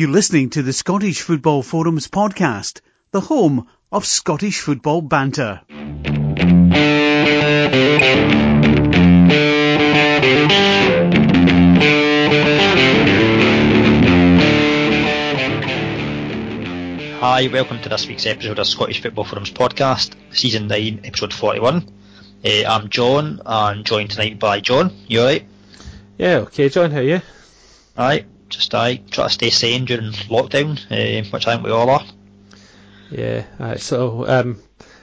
You're listening to the Scottish Football Forums podcast, the home of Scottish football banter. Hi, welcome to this week's episode of Scottish Football Forums podcast, season 9, episode 41. Uh, I'm John, and joined tonight by John. You alright? Yeah, okay, John, how are you? Aye, just I try to stay sane during lockdown, uh, which I think we all are. Yeah, uh, so um,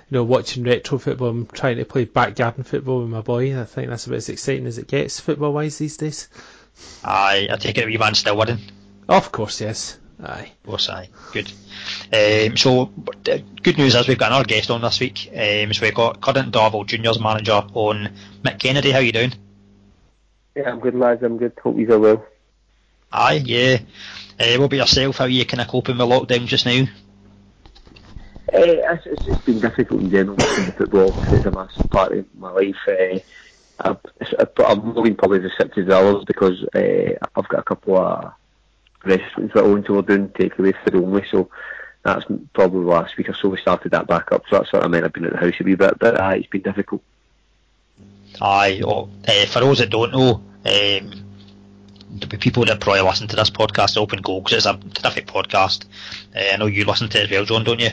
you know, watching retro football, I'm trying to play backgarden football with my boy, I think that's about as exciting as it gets football-wise these days. Aye, I take it wee man still winning. Of course, yes. Aye. Of course, aye. Good. Um, so, good news is we've got another guest on this week. Um, so we've got Current Darvel Juniors manager on Mick Kennedy. How you doing? Yeah, I'm good, lads. I'm good. Hope you're well. Aye, yeah. Uh, what about yourself? How are you kind of coping with lockdown just now? Uh, it's, it's been difficult in general with football. It's a massive part of my life. Uh, I've, not been probably receptive to others because uh, I've got a couple of restaurants that I own, so we're doing takeaway food only. So that's probably last week or so we started that back up. So that's what I meant. I've been at the house a wee bit, but uh, it's been difficult. Aye, oh, uh, for those that don't know, um, people that probably listen to this podcast Open Goal because it's a terrific podcast. Uh, I know you listen to it as well, John, don't you?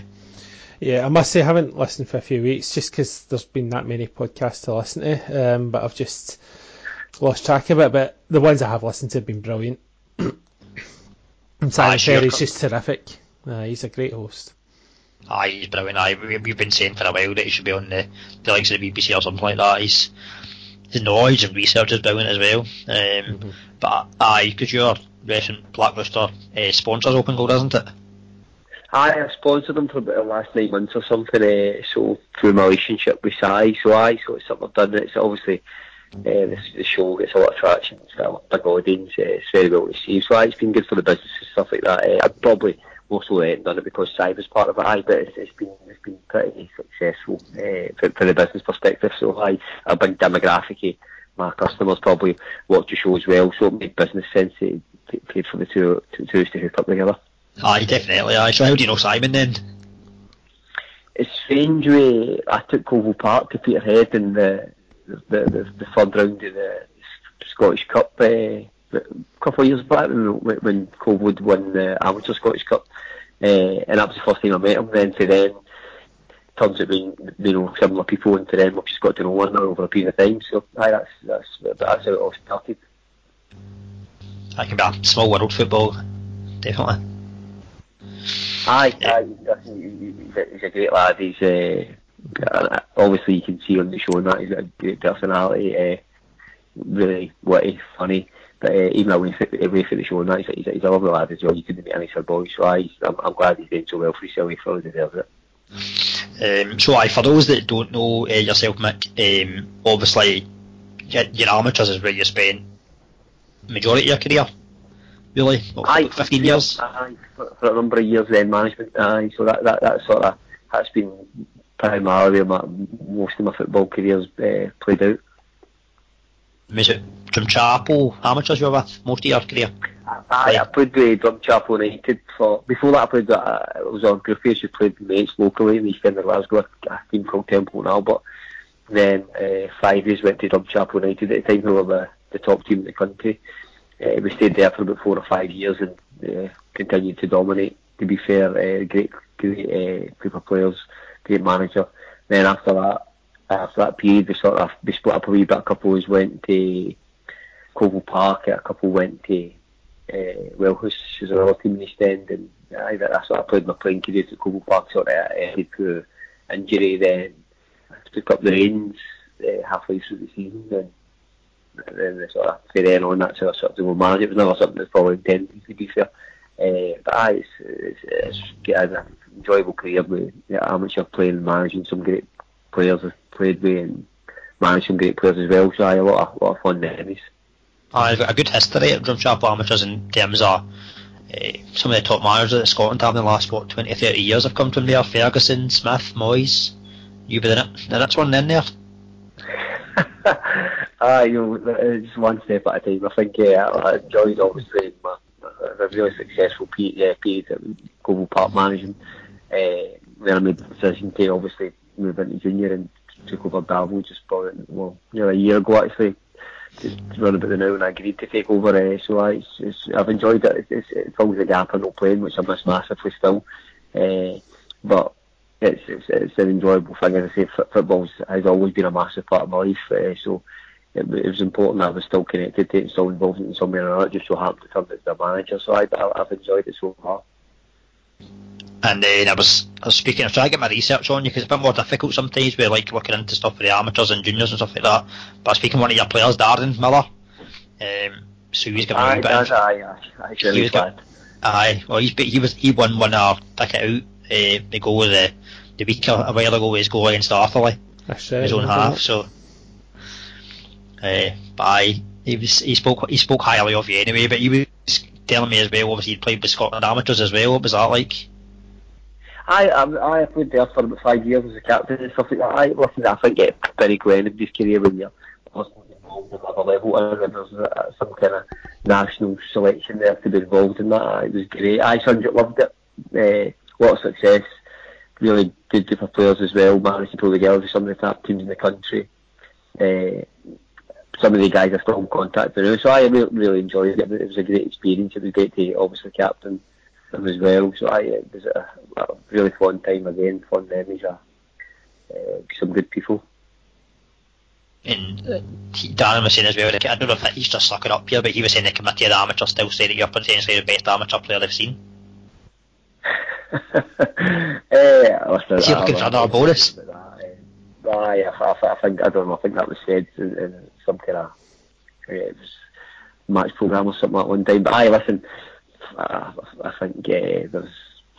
Yeah, I must say I haven't listened for a few weeks just because there's been that many podcasts to listen to, um, but I've just lost track of it. But the ones I have listened to have been brilliant. and Simon Ferry's just terrific. Uh, he's a great host. Aye, he's brilliant. Aye, we've been saying for a while that he should be on the, the likes of the BBC or something like that. He's his knowledge and research is brilliant as well. Um, mm-hmm. But aye, because your recent Black Rooster uh, sponsors Open Goal, doesn't it? Aye, I sponsored them for about the last nine months or something. Uh, so through my relationship with Si, so aye, so it's something I've done. It's obviously uh, the, the show gets a lot of traction. It's got a big audience. Uh, it's very well received. So aye, it's been good for the business and stuff like that. Uh, I'd probably mostly done it because was part of it. Aye, but it's, it's been it's been pretty successful uh, for, for the business perspective. So aye, a big demographic. My customers probably watch the show as well, so it made business sense to, to, for the two, two to hook up together. Aye, definitely. Aye. So how do you know Simon then? It's strange. We I took Covo Park to Peterhead in the the, the, the third round of the Scottish Cup uh, a couple of years back when, when Covo won the Amateur Scottish Cup, uh, and that was the first time I met him. Then to then turns out being you know similar people, and to then we've just got to know one another over a period of time. So aye, that's that's that's how it all started. That can be a small world football, definitely. Aye, aye he's, a, great lad. He's uh, obviously you can see on the show that he's got a great personality, uh, really witty, funny. But uh, even away for, away for the show and that, he's, he's, a lovely lad as well. You couldn't meet any other boys, so aye, I'm, I'm glad he's doing so well for himself. He fully deserves it. Um, so, aye, for those that don't know uh, yourself, Mick, um, obviously your, your amateurs is where you spent majority of your career really? What, aye, 15 years? Aye, for, for, a number of years then management, aye, so that, that, that sort of, that's been primarily where my, most of my football career's uh, played out. Was it Drumchapel amateurs you were with most of your career? Aye, I played with Drumchapel United for, before that I played, uh, it was on Groupies who played mates locally in East End of Glasgow, a team called Templeton Albert. Then uh, five years went to Drumchapel United at the time, they were the, the top team in the country. Uh, we stayed there for about four or five years and uh, continued to dominate. To be fair, uh, great, great uh, group of players, great manager. Then after that, after that period, we sort of we split up a wee bit. A couple of us went to Covo Park, a couple went to uh, Wellhouse, who's another team in East End, and uh, that's what I played my playing career at Covo Park. Sort of ended through injury, then I took up the reins uh, halfway through the season, and then the sort of then on that sort of, sort of manage. It was never something that's probably intended to be fair. Uh, but aye, it's, it's, it's, an enjoyable career with yeah, amateur playing and managing some great players played with and managed some great players as well. So aye, a lot of, a lot of fun memories. I've got a good history at Drumchapel Amateurs in terms of uh, some of the top managers that Scotland have in the last what 20, 30 years have come from there. Ferguson, Smith, Moyes. You be the, the next one in there. Ah, you know, just one step at a time. I think yeah, I enjoyed obviously my, a really successful period, uh, period at Colville Park managing. Uh, where I made the decision to obviously move into junior and took over Davo just about well, nearly a year ago actually. Just run about the now and I agreed to take over. Uh, so I, it's, it's, I've enjoyed it. It's, it fills a gap of not playing, which I miss massively still. Uh, but it's, it's it's an enjoyable thing. As I say, football has always been a massive part of my life. Uh, so it, it, was important that I was still connected to it, still involved in some way or another. Just so happened to turn into the manager. So I, I've enjoyed it so far. And then I was, I was speaking, I was trying to get my research on you because it's a bit more difficult sometimes. We like looking into stuff for the amateurs and juniors and stuff like that. But I was speaking to one of your players, Darren Miller. Um, so he's giving aye, a bit. Does, aye, aye, aye, really he got, aye, well, he's, he was he won one our ticket out. Uh, the goal the the week a, a while ago his goal against Arthurlie, That's right, his own half. So, uh, but aye, he was he spoke he spoke highly of you anyway. But he was telling me as well. Obviously, he played with Scotland amateurs as well. What was that like? I, I, I played there for about five years as a captain and stuff like that. I, listen, I think it's very good in his career when you're involved at another level and there's some kind of national selection there to be involved in that. It was great. I loved it. Uh, a lot of success. Really good group of players as well. Managed to pull together with some of the top teams in the country. Uh, some of the guys are still in contact with now. So I really, really enjoyed it. It was a great experience. It was great to obviously captain them as well. So I, it was a, a really fun time again, fun memories of uh, some good people. And uh, Darren was saying as well, I don't know if he's just sucking up here, but he was saying the committee of the amateurs still say that you're potentially the best amateur player they've seen. uh, listen, See, looking for another bonus. Aye, I, I, I think I don't know. I think that was said in, in some kind of yeah, match program or something like one time. But aye, listen, I, I think uh, there's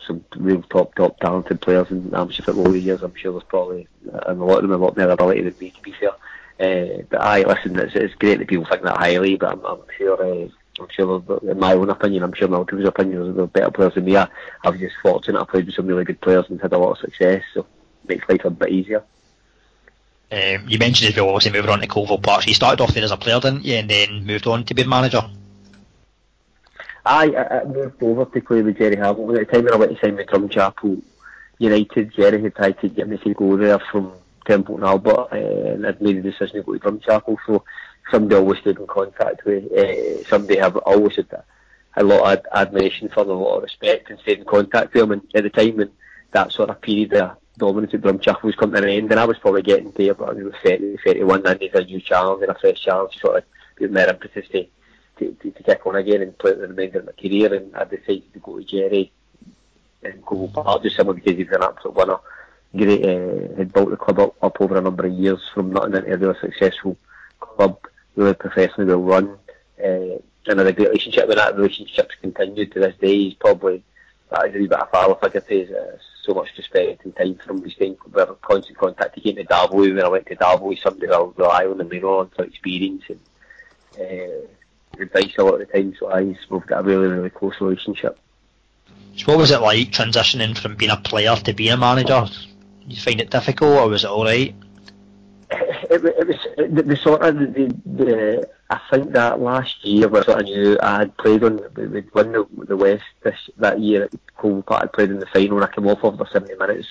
some real top, top talented players in amateur football over the years. I'm sure there's probably, and a lot of them a lot more ability than me, to be fair. Uh, but I listen, it's, it's great that people think that highly, but I'm, I'm sure, uh, I'm sure, in my own opinion, I'm sure people's opinion, there's better players than me. I, I was just fortunate I played with some really good players and had a lot of success, so it makes life a bit easier. Um, you mentioned as well, obviously moving on to Colville Park. So you started off there as a player, didn't you, and then moved on to be manager? I, I moved over to play with Jerry Hamilton. At the time when I went to sign with Drumchapel United, Jerry had tried to get me to go there from Templeton Albert, uh, and I'd made the decision to go to Drumchapel. So somebody always stayed in contact with. Uh, somebody I've always had a, lot of admiration for, them, a lot of respect, and stayed in contact with them. And at the time when that sort of period of dominance at Drumchapel was coming to an end, and I was probably getting to about 30, 31, I needed a new challenge and a fresh challenge to sort of give me impetus to to, to, to kick on again and play the remainder of my career. And I decided to go to Jerry and go Park just simply because he was an absolute winner. Great, uh, had built the club up, up over a number of years from nothing into a really successful club, really professionally well run. Uh, and had a great relationship with that. Relationship's continued to this day. He's probably that is a wee bit of a father figure to his, uh, so much respect and time from. We stayed in constant contact. He came to Davo when I went to Davo. He's somebody I'll rely on and lean on for experience and uh, advice a lot of the time, so I we've got a really, really close relationship. So what was it like transitioning from being a player to being a manager? You find it difficult, or was it all right? It, it was the, the sort of the, the, I think that last year was sort of knew I had played on we'd won the, the West this that year at Cole Park. I played in the final and I came off after 70 minutes.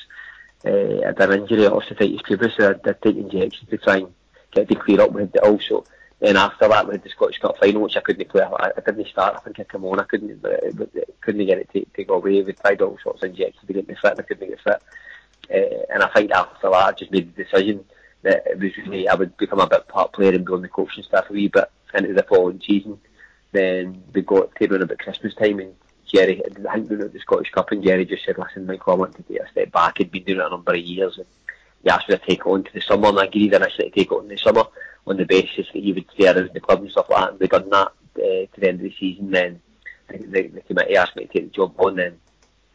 Uh, I had an injury, osteitis pubis, so I did take injections to try and get to clear up. We had also then after that, we had the Scottish Cup final, which I couldn't play. I, I didn't start. I think I came on. I couldn't, couldn't get it to, to go away. We tried all sorts of injections to get me fit, and I couldn't get fit. Uh, and I think after that, I just made the decision that it was really I would become a bit part player and be on the coaching staff a wee bit into the following season. Then we got to around about Christmas time, and Jerry, I think we were at the Scottish Cup, and Jerry just said, "Listen, Michael, I want to take a step back. He'd been doing it a number of years, and he asked me to take on to the summer, and I agreed initially to take on in the summer." on the basis that he would stay around the club and stuff like that. And we done that uh, to the end of the season. Then the, the, committee asked me to take the job on. Then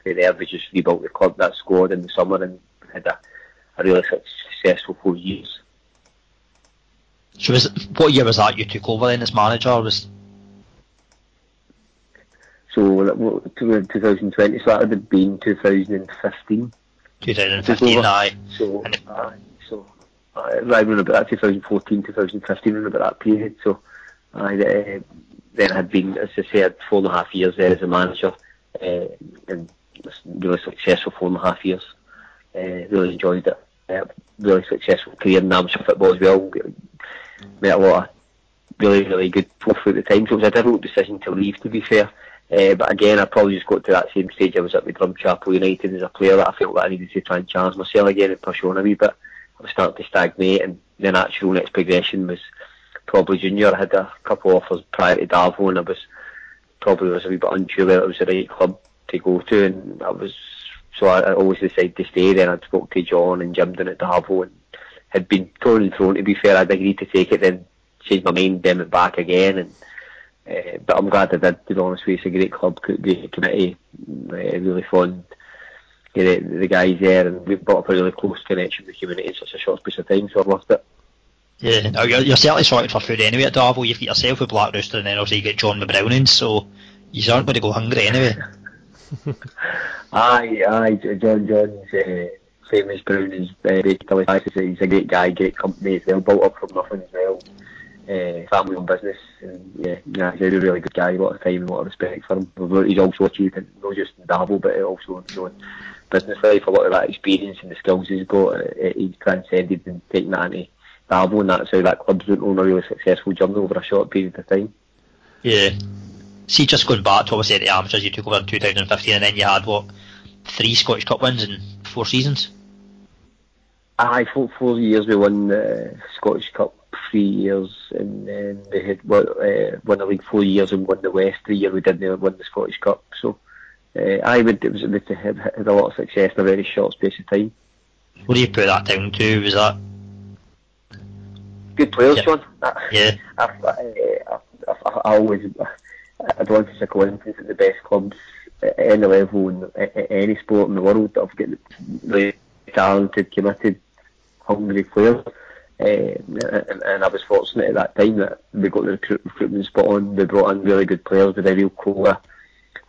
the there we just rebuilt the club, that squad in the summer, and had a, a really successful four years. So was what year was that you took over then as manager? Was so 2020, so that would have been 2015. 2015, aye. So, aye, so uh, right around about that 2014, 2015, around about that period. So, I, uh, then had been, as I said, four and a half years there as a manager, uh, and really successful four and a half years. Uh, really enjoyed it. Uh, really successful career in amateur football as well. Met a lot of really, really good people at the time, so it was a difficult decision to leave, to be fair. Uh, but again, I probably just got to that same stage I was at with Drumchapel United as a player that I felt that I needed to try and challenge myself again and push on a wee bit. I was starting to stagnate, and the natural next progression was probably junior. I had a couple of offers prior to Darvo, and I was probably was a wee bit unsure whether it was the right club to go to, and I was so I, I always decided to stay. Then I'd spoke to John and Jim down at Darvo, and had been torn and thrown. To be fair, I'd agreed to take it, then changed my mind, then went back again, and. Uh, but I'm glad I did. To be honest with you, it's a great club, great committee, uh, really fun. You know, the guys there, and we've built up a really close connection with the community in such a short space of time. So I've loved it. Yeah, no, you're, you're certainly sorted for food anyway at Darvel. You've got yourself with Black Rooster, and then also you get John with Brownings, so you aren't going to go hungry anyway. aye, aye, John John's uh, famous Brownings, uh, basically, he's a great guy, great company as well, built up from nothing as well. Uh, family owned business, and yeah, yeah, he's a really good guy, a lot of time, and a lot of respect for him. He's also achieved, not just in Darvel, but also in his own business life, a lot of that experience and the skills he's got, uh, he's transcended and taken that into Darvel, and that's how that club's went on a really successful journey over a short period of time. Yeah. See, just going back to obviously the amateurs, you took over in 2015, and then you had what three Scottish Cup wins in four seasons. Aye, four, four years we won the Scottish Cup, three years, and then we had won, uh, won the league four years and won the West. The year we didn't win the Scottish Cup, so uh, I would it was it had, had a lot of success in a very short space of time. What do you put that down to? Was that good players, John? Yeah. I, I, I, I always I don't think it's a coincidence that the best clubs at any level in any sport in the world have got really talented, committed, hungry players. Uh, and, I was fortunate at that time that we got the recruit, recruitment spot on. We brought in really good players with a real core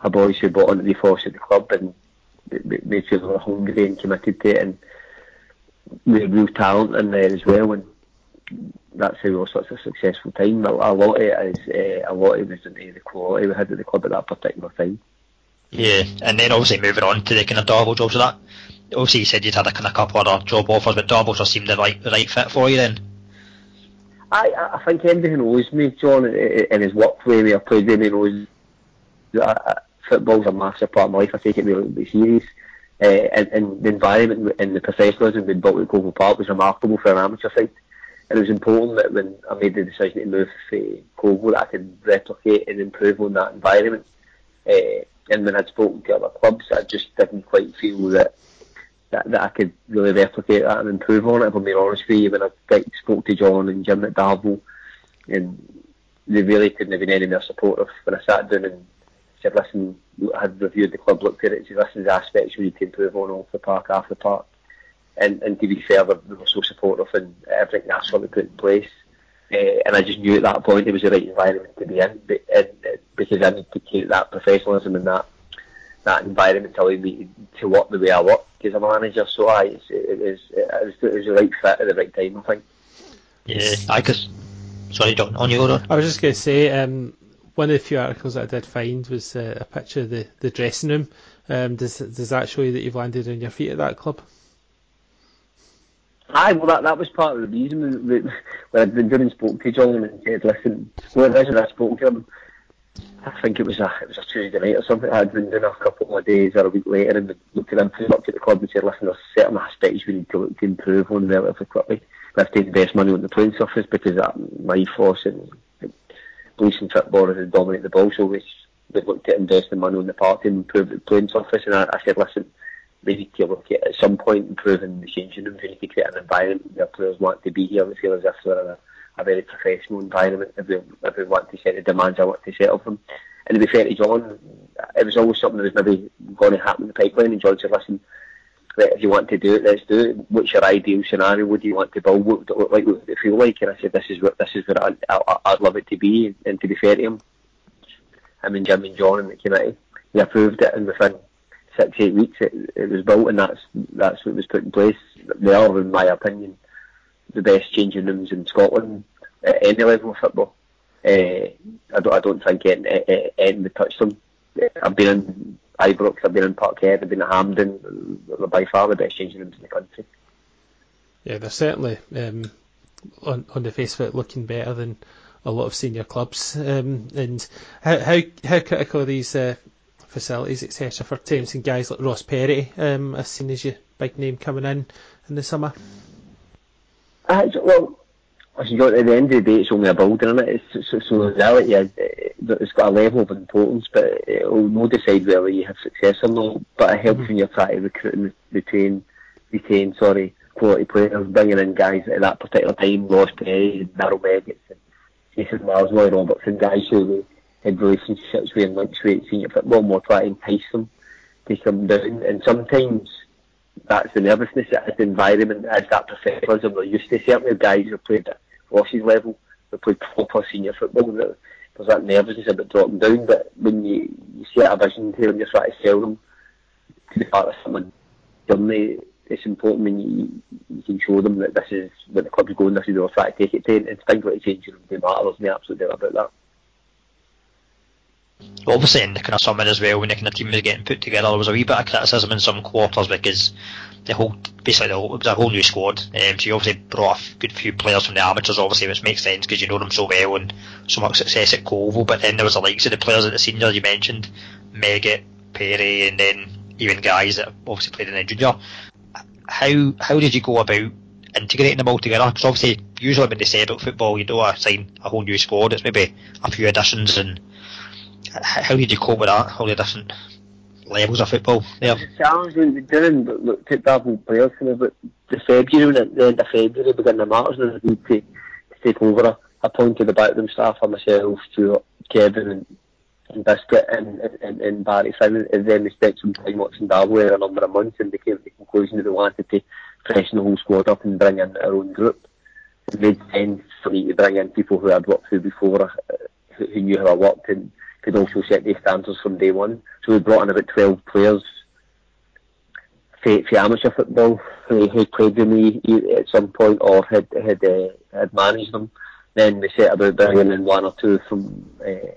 of boys who bought into the force at the club and made sure they were hungry and committed to it and we had real talent in there as well. And that's how we were such a successful time. A, a lot of it is uh, a lot of it was into the quality we had at the club at that particular time. Yeah, and then obviously moving on to the kind of double jobs of that. Obviously, you said you'd had a kind of couple other job offers, but Darvel just seemed the right the right fit for you then. I I think anybody who knows me, John, and his work for me, I played with me knows that football's a massive part of my life. I take it really serious. Uh, and, and the environment and the professionalism we built at Colville Park was remarkable for an amateur side it was important that when I made the decision to move to Kobo that I could replicate and improve on that environment. Uh, and when I'd spoken to other clubs, I just didn't quite feel that, that that I could really replicate that and improve on it. If I'm being honest with you, when I like, spoke to John and Jim at Darvel, and they really couldn't have been any more supportive. When I sat down and said, "Listen," I had reviewed the club, looked at it, said, "Listen, the aspects we need to improve on off the park, after park." And, and to be fair, they were so supportive and everything that's what we put in place. Uh, and I just knew at that point it was the right environment to be in, but, and, because I need to keep that professionalism and that that environment to allow me to work the way I work as a manager. So I, it, it, was, it, was, it was the right fit at the right time, I think. Yeah, I cause, sorry, John, on your order. I was just going to say, um, one of the few articles that I did find was uh, a picture of the, the dressing room. Um, does does that show you that you've landed on your feet at that club? Aye, well, that, that was part of the reason when, when I'd been doing spoke to John and said, listen, well, it is I spoke to him. I think it was a it was a Tuesday night or something. I'd been doing a couple of days or a week later and looked at him, looked at the club and said, listen, there's certain aspects we need to look to improve on relatively quickly. We have to best money on the playing surface because that my ethos and policing footballers is dominate the ball. So we, we looked at investing money on the park to improve the playing surface. And I, I said, listen, we need to look at at some point improving the changing rooms. We need to create an environment where players want to be here and feel as if they're in a, a very professional environment. If we, if we want to set the demands I want to set of them. And to be fair to John, it was always something that was maybe going to happen in the pipeline. And John said, listen, if you want to do it, let's do it. What's your ideal scenario? What do you want to build? What would it look like? What would it feel like? And I said, this is what this is what I, I, I'd love it to be. And to be fair to him, I mean Jim and John and the committee, he approved it, and within six, eight weeks it, it was built and that's that's what was put in place. They are, in my opinion, the best changing rooms in Scotland at any level of football. uh, I don't I don't think anything would touch them. I've been in Ibrox, I've been in Parkhead, I've been at Hampden. They're by far the best changing rooms in the country. Yeah, they're certainly um, on on the face of it looking better than a lot of senior clubs. Um, and how, how how critical are these uh, facilities, etc., for teams and guys like Ross Perry, um, as seen as your big name coming in in the summer? Uh, well, at the end of the day, it's only a building, isn't it? It's, so, so reality is it's got a level of importance, but it will not decide whether you have success or not. But it helps mm-hmm. when you're trying to recruit and retain, retain, sorry, quality players, bringing in guys at that particular time, Ross Perry, Daryl Meggetts, Jason Miles, Roy Robertson, guys who had relationships with and links with senior football, more try to entice them to come down. And sometimes that's the nervousness, it's the environment, it's that professionalism they're used to. Certainly guys who played at Ross's level, who played proper senior football, there's that nervousness about dropping down, but when you, you see a vision here and you're trying to sell them to be part of someone journey, it's important when you, you can show them that this is where the club's going, this is where we're trying to take it to, and things like changing them do matter, there's no absolute doubt about that. Obviously, in the kind of summer as well, when the kind of team was getting put together, there was a wee bit of criticism in some quarters because the whole, basically, the whole, it was a whole new squad. Um, so you obviously brought a good few players from the amateurs, obviously, which makes sense because you know them so well and so much success at Colville. But then there was the likes of the players at the senior you mentioned, Meggatt, Perry, and then even guys that obviously played in the junior how how did you go about integrating them all together? Because obviously, usually when they say about football, you don't sign a whole new squad. It's maybe a few additions. And how did you cope with that? All the different levels of football there. It's a challenge when we didn't look at double players but the February the end of February beginning of March and we to, to take over appointed about them staff for myself, Stuart, Kevin and and Biscuit and, and, and Barry Simon, and then we spent some time watching Darwin a number of months and they came to the conclusion that they wanted to freshen the whole squad up and bring in our own group. It made sense for me to bring in people who I'd worked with before, uh, who, who knew how I worked and could also set the standards from day one. So we brought in about 12 players for, for amateur football who, who played with me at some point or had had, uh, had managed them. Then we set about bringing in one or two from uh,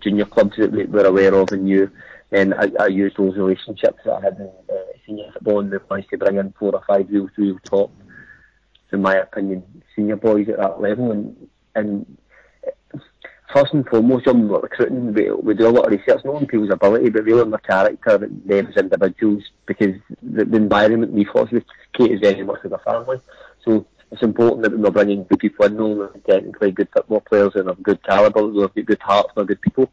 junior clubs that we were aware of and knew. And I, I used those relationships that I had in uh, senior football and managed to bring in four or five real, real top, in my opinion, senior boys at that level. And, and first and foremost, when we're recruiting, we, we do a lot of research, not on people's ability, but really on their character and them as individuals, because the, the environment we foster Kate is very much like a family. So it's important that we're bringing good people in, knowing technically good football players and of good calibre, they've got good hearts, they're good people.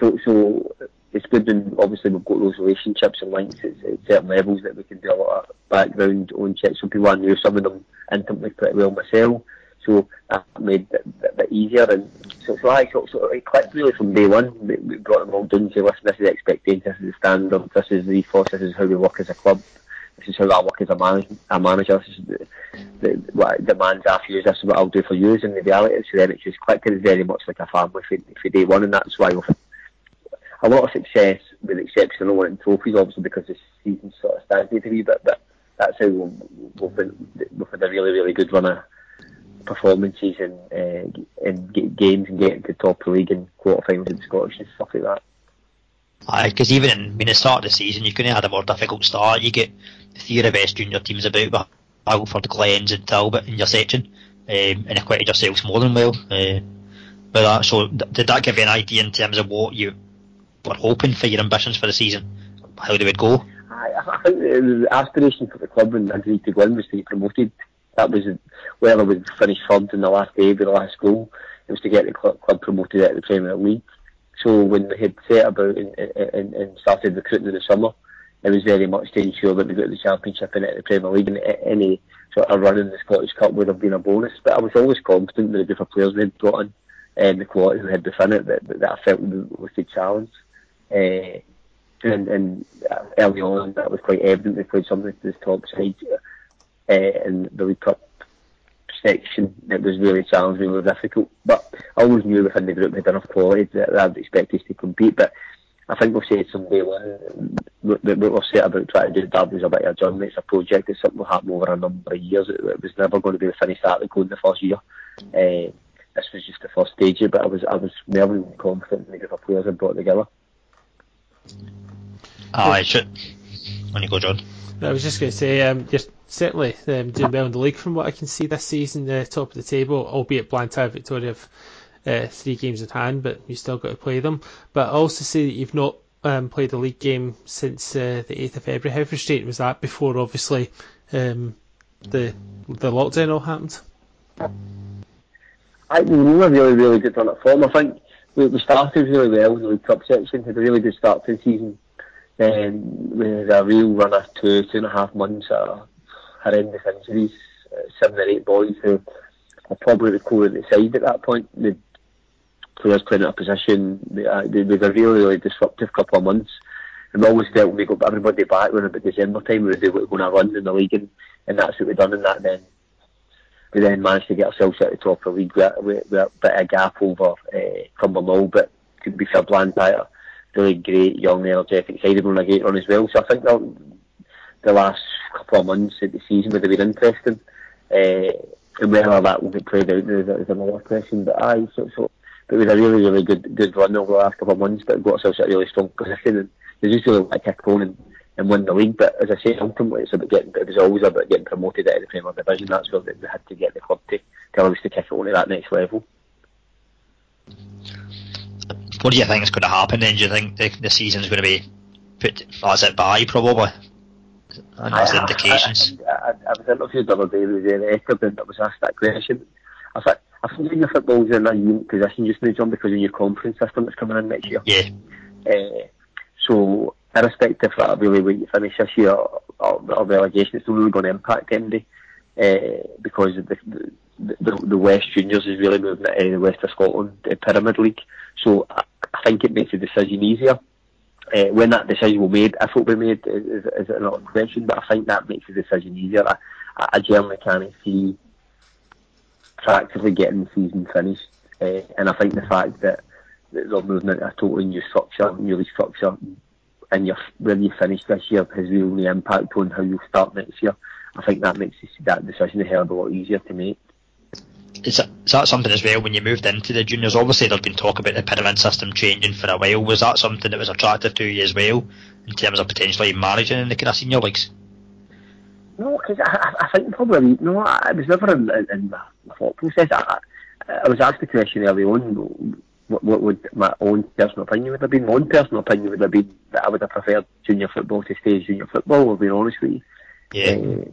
So, so it's good when obviously we've got those relationships and links at, at certain levels that we can do a lot of background on checks. Some people I knew some of them intimately pretty well myself, so that made it a bit easier. And so, so I sort of it clicked really from day one. We, we brought them all down and say, listen, this is the expectation, this is the standard, this is the ethos, this is how we work as a club this is how I work as a, man- a manager, this is the, the, what demands I you, this is what I'll do for you, and the reality is then it's just clicked and it's very much like a family for, for day one, and that's why we've a lot of success with exceptional winning trophies, obviously because the season sort of stagnated a wee bit, but that's how we've, we've, been, we've had a really, really good run of performances and uh, in games and getting to top of the league and quarterfinals in Scottish and stuff like that. Aye, because even in, when the start of the season, you couldn't have had a more difficult start. You get three of the best junior teams about, but Alford, Glens, and Talbot in your section, um, and acquitted yourselves more than well. Uh, with that, so th- did that give you an idea in terms of what you were hoping for your ambitions for the season? How they would go? I, I think the aspiration for the club when and agreed to win was to get promoted. That was whether we finish third in the last day of the last goal. It was to get the club, club promoted out of the Premier League. So when we had set about and, and, and started recruiting in the summer, it was very much to ensure that we got the championship in at the Premier League and any sort of run in the Scottish Cup would have been a bonus. But I was always confident that the group of players we had brought in and the quality we had within it that, that I felt we could challenge. Uh, and, and early on that was quite evident. We played something to this top side uh, in the League Cup section it was really challenging, really difficult. But I always knew within the group we had enough quality that I'd expect us to compete. But I think we've said some day one that we've set about trying to do that was a bit of a journey. It's a project. It's something will happen over a number of years. It, it was never going to be the finished article in the first year. Uh, this was just the first stage, but I was I was more confident in the group of players I brought together. Aye, should. When you go, John. I was just going to say, um, you're certainly um, doing well in the league from what I can see this season, uh, top of the table, albeit Blantyre Victoria have uh, three games in hand, but you still got to play them. But I also see that you've not um, played a league game since uh, the 8th of February. How frustrating was that before, obviously, um, the the lockdown all happened? I we were really, really good run at form. I think we, we started really well in the League Cup section, had a really good start to the season. Then we had a real run of two, two and a half months of horrendous injuries. Uh, seven or eight boys who were probably the core of the side at that point. The players playing out of position. They, uh, they, they were really, really disruptive couple of months. And we always felt when we got everybody back around about December time, we were going to run in the league, and, and that's what we've done in that then we then managed to get ourselves of the top of the league with, with, with a bit of a gap over uh, Cumbernauld, but could be fair, Blantyre, really great, young, energetic side of on a great run as well. So I think the last couple of months of the season would have been interesting. Uh, and whether that will get played out is, another question. But aye, so, so but it was a really, really good good run over the last couple of months, but got ourselves a really strong position and there's usually like kick on and and win the league. But as I say, ultimately it's about getting. It was always about getting promoted out of the Premier Division. That's where they had to get the club to tell us to kick on to that next level. What do you think is going to happen then? Do you think the, the season's going to be put as it by probably? And that's the indications. I, I, I, was interviewed the other day with the record and I was asked that question. I thought, I think junior football's in a unique position just now, John, because of your conference system that's coming in next year. Yeah. Uh, so irrespective of really where you finish this year or, or relegation, it's not really going to impact MD uh, because the, the, the, the West Juniors is really moving to the West of Scotland uh, Pyramid League. So I, I think it makes the decision easier. Uh, when that decision will be made, if it will be made, is, is another question, but I think that makes the decision easier. I, I generally can't see practically getting the season finished, uh, and I think the fact that they're moving into a totally new structure, new structure, and you're, when you finish this year has really impact on how you start next year. I think that makes that decision a hell of a lot easier to make. Is that, is that something as well when you moved into the juniors? Obviously, there's been talk about the pyramid system changing for a while. Was that something that was attractive to you as well in terms of potentially managing in the kind of senior leagues? No, because I, I think probably no. I was never in, in, in the thought process. I, I was asked the question early on what, what would my own personal opinion would have been? My own personal opinion would have been that I would have preferred junior football to stay junior football, I'll be honest with you. Yeah. Uh,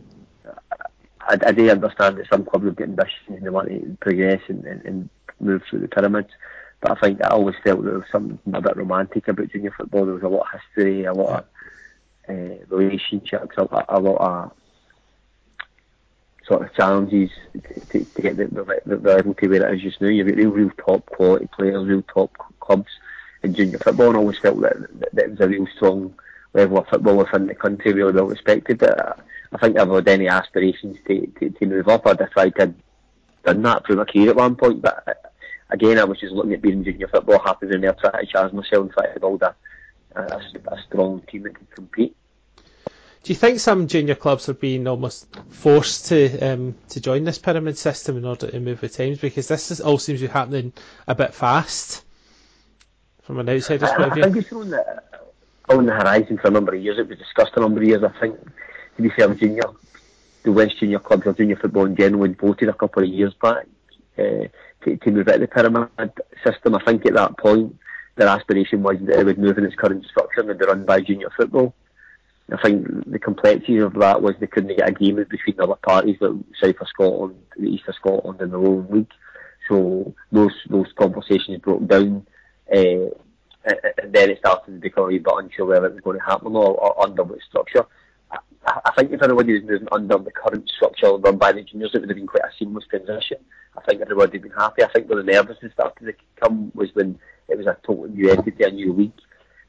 I, I do understand that some clubs have got ambitions and they want to progress and, and, and move through the pyramids. But I think I always felt there was something a bit romantic about junior football. There was a lot of history, a lot of uh, relationships, a, a lot of sort of challenges to, to, get the, the, the, level to where it is just now. You've got real, real top quality players, real top clubs in junior football, and I always felt that, that, that was a real strong level of football within the country, really well respected. But I think if I had any aspirations to, to, to move up, I'd have tried to done that through my career at one point. But again, I was just looking at being in junior football, happy in there, trying to challenge myself and try to build a, a, a strong team that could compete. Do you think some junior clubs are being almost forced to um, to join this pyramid system in order to move with times? Because this is, all seems to be happening a bit fast from an outsider's point of view. I think it's on the, on the horizon for a number of years. It was discussed a number of years. I think, to be fair, junior, the West Junior clubs or junior football in general had voted a couple of years back uh, to, to move out of the pyramid system. I think at that point, their aspiration was that it would move in its current structure and be run by junior football. I think the complexity of that was they couldn't get agreement between the other parties, like South of Scotland, the East of Scotland, and the Lowland League. So those those conversations broke down, uh, and then it started to become a bit unsure whether it was going to happen or, or under what structure. I, think if anybody was moving under the current structure run by the juniors, it would have been quite a seamless transition. I think everybody would have been happy. I think where the nervousness started to come was when it was a totally new entity, a new league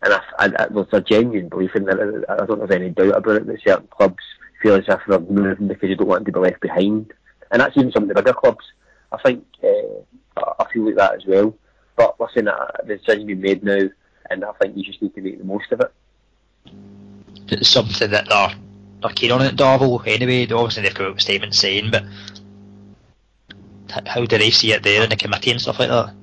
and I, I, I, there's a genuine belief in that. I don't have any doubt about it that certain clubs feel as if they're moving because you don't want to be left behind, and that's even some of the bigger clubs. I think uh, I feel like that as well. But listen, uh, the decision's been made now, and I think you just need to make the most of it. It's something that they're, they're keen on at Darvel anyway. Obviously, they've come out with a statement saying, but how do they see it there in the committee and stuff like that?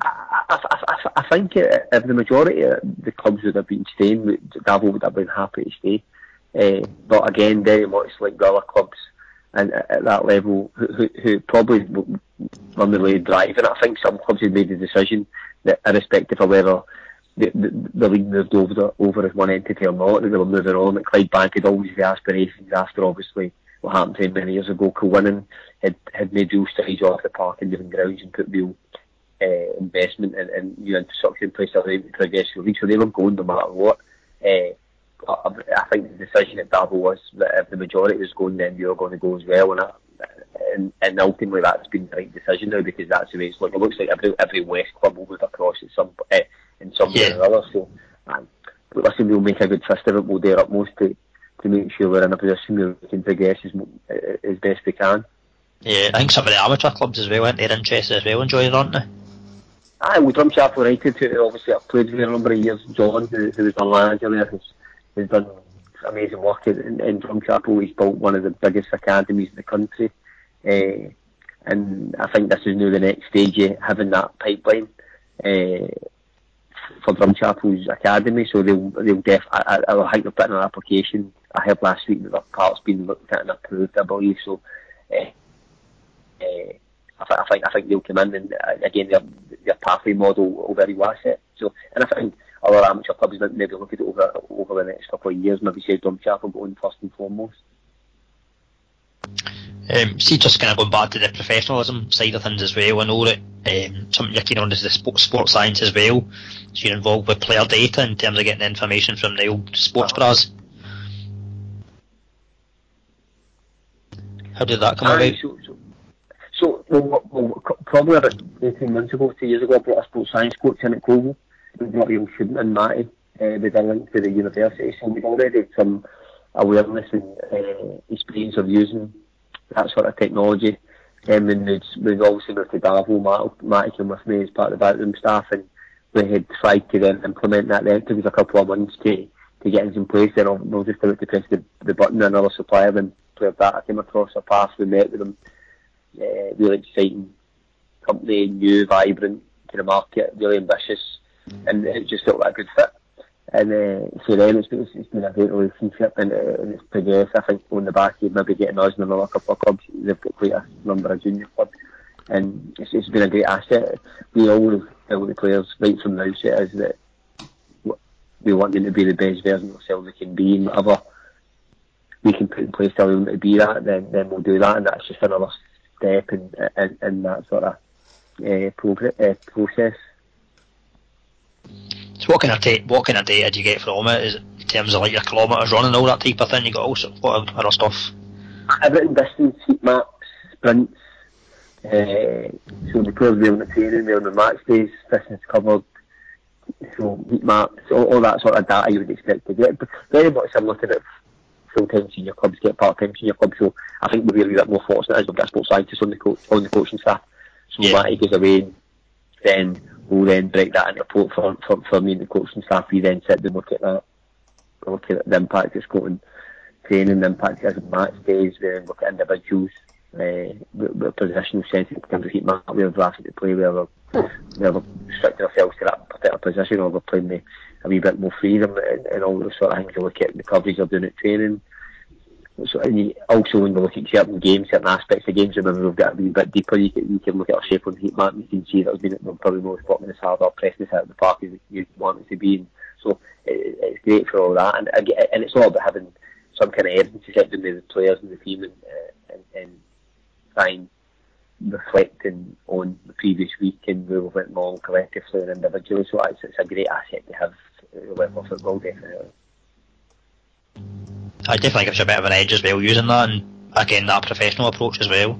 I, I, I, I think if the majority of the clubs would have been staying, Davo would have been happy to stay. Uh, but again, very much like the other clubs and at that level, who, who, probably way drive. And I think some clubs have made the decision that, irrespective of whether the, the, the league moved over over as one entity or not, that they were moving on. That Clydebank had always the aspirations after obviously what happened to him many years ago. Kilwinning had had made real strides off the park and different grounds and put real uh, investment and, and new infrastructure in place so they progress the league. So they were going no matter what. Uh, I, I think the decision at Davo was that if the majority was going, then you were going to go as well. And, I, and, and ultimately, that's been the right decision now because that's the way it's looking. It looks like every every West club will move across at some uh, in some way or other. So, um, listen, we'll make a good fist of it. We'll do our utmost to, to make sure we're in a position where we can progress as, as best we can. Yeah, I think some of the amateur clubs as well, aren't they interested as well in joining, aren't they? Aye, well, Drumchapel United, who obviously I've played for a number of years, John, who, who was my manager there, has, has done amazing work in, in Drumchapel. He's built one of the biggest academies in the country. Uh, and I think this is now the next stage of having that pipeline. Uh, for Drumchapel's academy, so they'll they'll def. I, I, I think in an application. I heard last week that their part's been looked at and approved, I believe. So, uh, uh, I, th- I think I think they'll come in and uh, again their their pathway model will very well set. So, and I think other amateur clubs might maybe look at it over over the next couple of years. Maybe say Drumchapel going first and foremost. Um, see, just kind of going back to the professionalism side of things as well. I know that um, something you're keen on is the sport, sports science as well. So you're involved with player data in terms of getting information from the old sports bras. How did that come about? So, so, so well, well, probably about 18 months ago, two years ago, I brought a sports science coach in at Koval. We brought a young student in, Matty, uh, with a link to the university. So we've already had some awareness and uh, experience of using that sort of technology. Um, and we'd, we'd obviously moved to Davo, Matt, came with me as part of the backroom staff and we had tried to then implement that then. It took us a couple of months to, to get things in place then we will just about to press the, the button and another supplier then player data came across our path, we met with them, uh, really exciting company, new, vibrant kind of market, really ambitious and it just felt like a good fit. And uh, so then it's been, it's been a great relationship and, uh, and it's progressed. I think on the back of maybe getting us and another couple of clubs, they've got quite a number of junior clubs. And it's, it's been a great asset. We always tell the players right from the outset is that we want them to be the best version of themselves they can be and whatever we can put in place to allow them to be that, then, then we'll do that. And that's just another step in, in, in that sort of uh, progress, uh, process. So what kind of ta- what kind of data do you get from it? Is it in terms of like your kilometres running, all that type of thing? You got all also what other stuff? Everything distance, heat maps, sprints. Uh, so the players be on the training, they're on the match days, distance covered. So heat maps, all, all that sort of data you would expect to get. But very much similar to the full-time senior clubs get part-time senior clubs. So I think we're a bit more fortunate as we've got sports scientists on the coach on the coaching staff. So yeah. Matty goes away, then we'll then break that into a report for, for, for me and the coaching staff. We then sit and look at that, look at the impact it's got on training, the impact it has on match days, we then look at individuals, uh, the positional sense in terms of heat map, we're asking to play, where we're, where we're restricting ourselves to that particular position, or we're playing the, a wee bit more freedom, and, and all those sort of things. We look at the coverage they're doing at training. So, and also when we look at certain games, certain aspects of games, remember we've got a wee bit deeper, you can, you can look at our shape on heat map, and you can see that we've been probably most working as hard or pressing us out of the park as you want it to be. And so it, it's great for all that, and and it's all about having some kind of evidence to with the players and the team and, uh, and, and reflecting on the previous week and where we went wrong collectively and individually. So it's, it's a great asset to have with football, definitely. I definitely gives you a bit of an edge as well using that, and again that professional approach as well.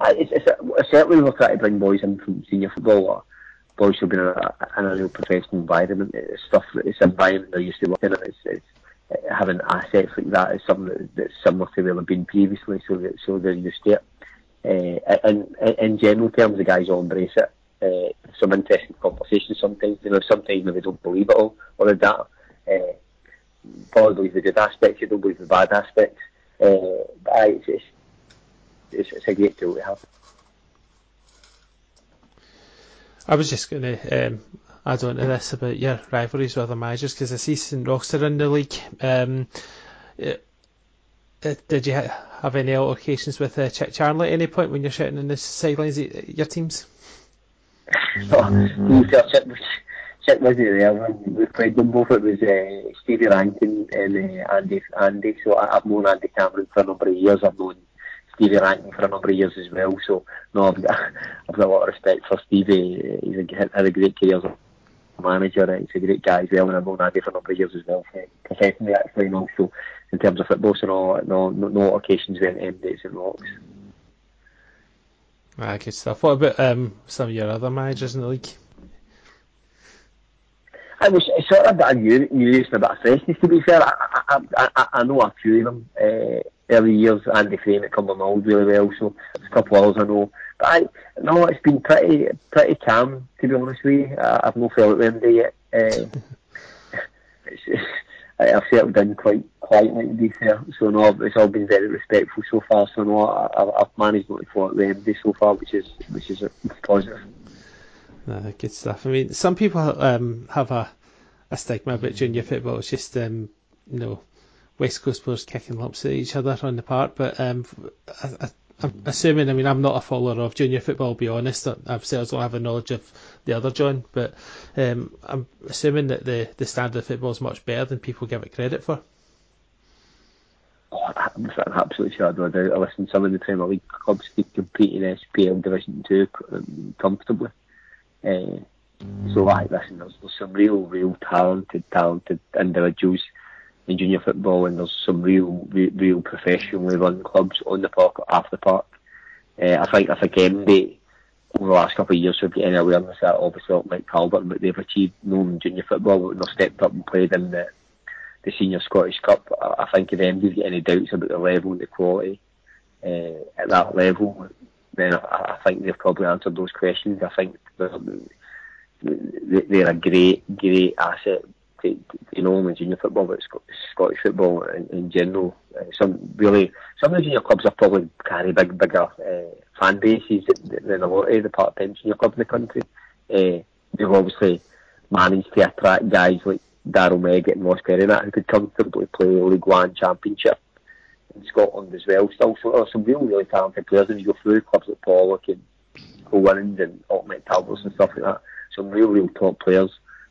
Uh, it's, it's, certainly we're trying to bring boys in from senior football or boys who've been in a, in a real professional environment. It's stuff that it's environment they're used to working in. It's, it's having assets like that is something that, that's similar to where they've been previously, so that so they're used to it. Uh, and, and in general terms, the guys all embrace it. Uh, some interesting conversations sometimes. You know, sometimes maybe don't believe it all or the data. Uh, Probably the good aspects, you don't believe the bad aspects. Uh, but aye, it's, it's, it's, it's a great tool to have. I was just going to um, add on to this about your rivalries with other managers because I see St Roch's in the league. Um, it, it, did you ha- have any altercations with uh, Chick Charlie at any point when you're shouting in the sidelines at your teams? Mm-hmm. Chick, Chick wasn't there when we played them both. It was uh, Stevie Rankin and uh, Andy. Andy. So I, I've known Andy Cameron for a number of years. I've known Stevie Rankin for a number of years as well. So no, I've got, I've got a lot of respect for Stevie. He's a, had a great career as a manager. He's a great guy as well, and I've known Andy for a number of years as well, professionally actually, and also in terms of football. So no, no, no, no occasions when end dates and rocks. Ah, good stuff. What about um, some of your other managers in the league? I was sort of a bit of news and a bit of freshness to be fair. I, I, I, I know a few of them. Uh, early years, Andy Frame at Cumbernauld really well, so there's a couple of others I know. But I, no, it's been pretty pretty calm to be honest with you. I, I've no felt it day yet. Uh, it's, I've settled in quite quietly to be fair. So no, it's all been very respectful so far. So no, I, I've managed not to fall at the end so far, which is which is a positive. Uh, good stuff. I mean, some people um, have a, a stigma about junior football. It's just, um, you know, West Coast players kicking lumps at each other on the park. But um, I, am assuming, I mean, I'm not a follower of junior football, I'll be honest. I've certainly don't have a knowledge of the other John. But um, I'm assuming that the, the standard of football is much better than people give it credit for. Oh, I'm absolutely sure I do. I listen to some of the Premier League clubs compete in SPL Division 2 um, comfortably. Uh, so, I listen, there's, there's some real, real talented, talented individuals in junior football, and there's some real, real, real professionally run clubs on the park, off the park. Uh, I think, I think MD, over the last couple of years, we've got any awareness that obviously like Talbot, but they've achieved known junior football, when they've stepped up and played in the, the senior Scottish Cup. I, I think if MD's got any doubts about the level and the quality uh, at that level, then I, I think they've probably answered those questions. I think they're, they're a great, great asset to, to not only junior football but Scottish football in, in general. Uh, some really, some of the junior clubs have probably carry big, bigger uh, fan bases than a lot of the part-time junior clubs in the country. Uh, they've obviously managed to attract guys like Daryl Meggatt and Ross Perry that who could comfortably play League One Championship in Scotland as well. Still, so there's some real, really talented players, and you go through clubs like Pollok and Owens and Auchinleck Talbots and stuff like that. Some real, real top players,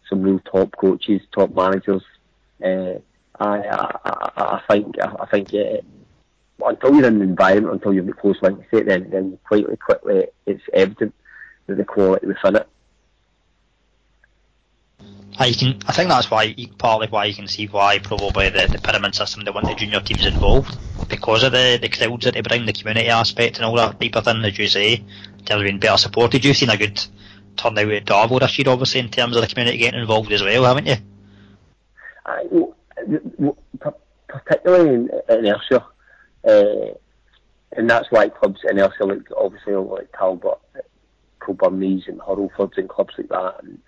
some real top coaches, top managers. Uh, I, I, I think, I think uh, until you're in the environment, until you've got close links to it, then, then quite quickly it's evident that the quality within it I can. I think that's why partly why you can see why probably the, the pyramid system they want the junior teams involved because of the the crowds that they bring, the community aspect and all that type of thing. As you say, terms of being better supported, you've seen a good turnout at Darvel this year, obviously in terms of the community eh, getting involved as well, haven't you? I, particularly in, in Ayrshire, uh, and that's why clubs eh, in Ayrshire, like obviously like Talbot, eh, Kilbirnies and Hurlfords and clubs like that. And,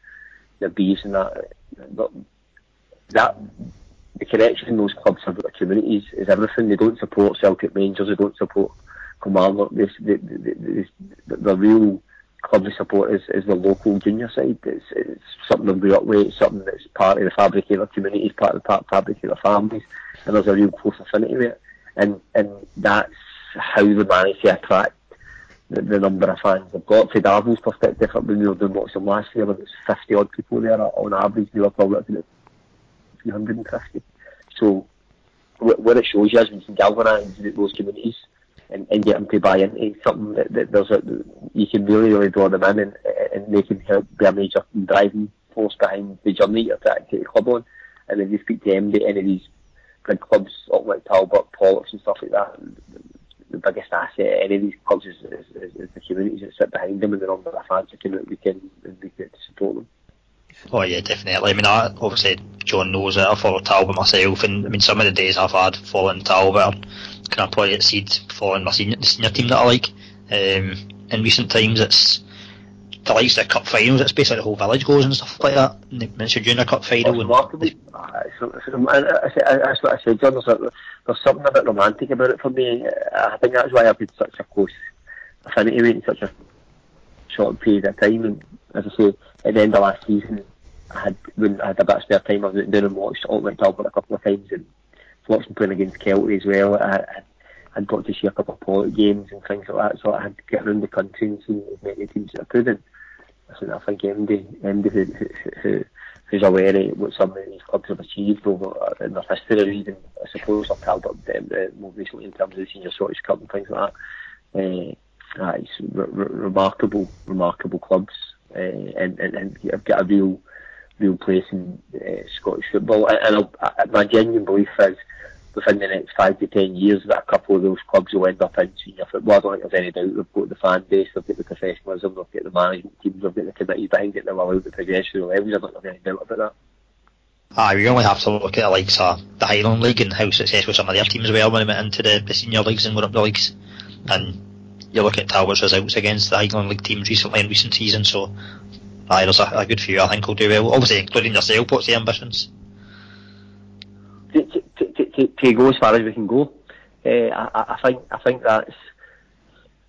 the bees and that. But that the connection in those clubs have the communities is everything. They don't support Celtic Rangers. They don't support Kilmarnock. The, the, the, the real club they support is, is the local junior side. It's, it's something they grew up with. It's something that's part of the fabric of their communities, part of the part, fabric of their families, and there's a real close affinity with it. And and that's how they manage to attract the, the number of fans they've got. From Darvel's perspective, when we were doing watching last year, there was 50 odd people there on average. We were probably looking at 350. So what it shows you is we can galvanise those communities and, and get them to buy into something that, that there's a, you can really, really draw them in and, and they can help be a major driving force behind the journey you're trying to take the club on. And then you speak to MD, any of these big clubs like Talbot, Polloks and stuff like that, the biggest asset any of these clubs is, is, is, is the communities that sit behind them and the number of fans that can we can we can support them. Oh yeah, definitely. I mean, I, obviously John knows it. I follow Talbot myself, and I mean, some of the days I've had following Talbot kind of probably exceed following my senior, the senior team that I like. Um, in recent times, it's the likes of the cup finals. It's basically the whole village goes and stuff like that. And it's your junior cup final. It's remarkable. That's what I said, John. There's, a, there's something a bit romantic about it for me. I think that's why I've had such a close affinity with it in such a short period of time. And as I say, at the end of last season, I had when I had a bit of spare time, I went down and watched Auchinleck Talbot a couple of times and watched them playing against Kelty as well. I, I, I'd got to see a couple of Pollok games and things like that, so I had to get around the country and see as many teams as I could. And I think I think MD who, who, who, who's aware of what some of these clubs have achieved over uh, in their history, even I suppose I've Talbot um, uh, more recently in terms of the Senior Scottish Cup and things like that. Uh, uh, it's re- re- remarkable, remarkable clubs, uh, and, and, and have got a real, real place in uh, Scottish football. And, and I, my genuine belief is within the next five to ten years that a couple of those clubs will end up in senior football. I don't think there's any doubt. They've got the fan base, they've got the professionalism, they've got the management teams, they've got the committees behind it, they're allowed to progress through the levels. I don't have any doubt about that. Aye, we only have to look at the likes of the Highland League and how successful some of their teams were when they went into the, the senior leagues and went up the leagues. And you look at Talbot's results against the Highland League teams recently in recent seasons, so aye, there's a, a good few I think will do well. Obviously, including yourself, what's the ambitions? To, to, to, to go as far as we can go. Uh, I, I think I think that's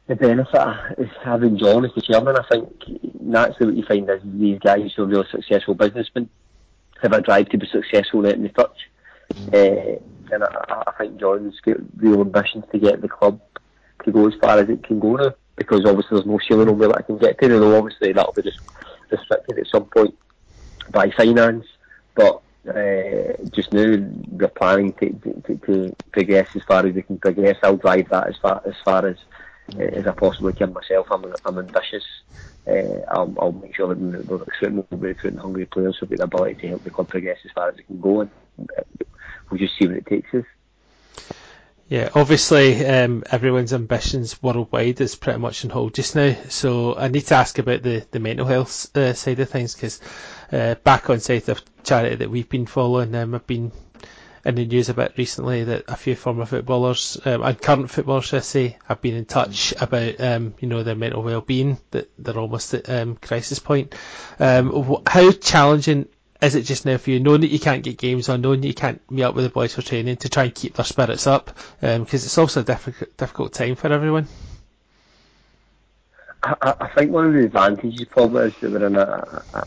the benefit of having John as the chairman. I think naturally what you find is these guys who are really successful businessmen have a drive to be successful in the touch. Uh, and I, I think John's got real ambitions to get the club to go as far as it can go now. Because obviously there's no ceiling on where that can get to, although obviously that'll be just restricted at some point by finance. But uh, just now we're planning to, to, to, progress as far as we can progress. I'll drive that as far as far as uh, as I possibly can myself. I'm, I'm ambitious. Uh, I'll, I'll make sure that we're recruiting, we're recruiting hungry players who've the ability to help the club progress as far as it can go, and uh, we'll just see what it takes us. Yeah, obviously um, everyone's ambitions worldwide is pretty much on hold just now. So I need to ask about the, the mental health uh, side of things because uh, back on side of charity that we've been following, um, I've been in the news a bit recently that a few former footballers um, and current footballers, I say, have been in touch about um, you know their mental well-being. That they're almost at um, crisis point. Um, how challenging is it just now for you, knowing that you can't get games on, knowing that you can't meet up with the boys for training to try and keep their spirits up? Because um, it's also a difficult, difficult time for everyone. I, I think one of the advantages probably is that we're in a, a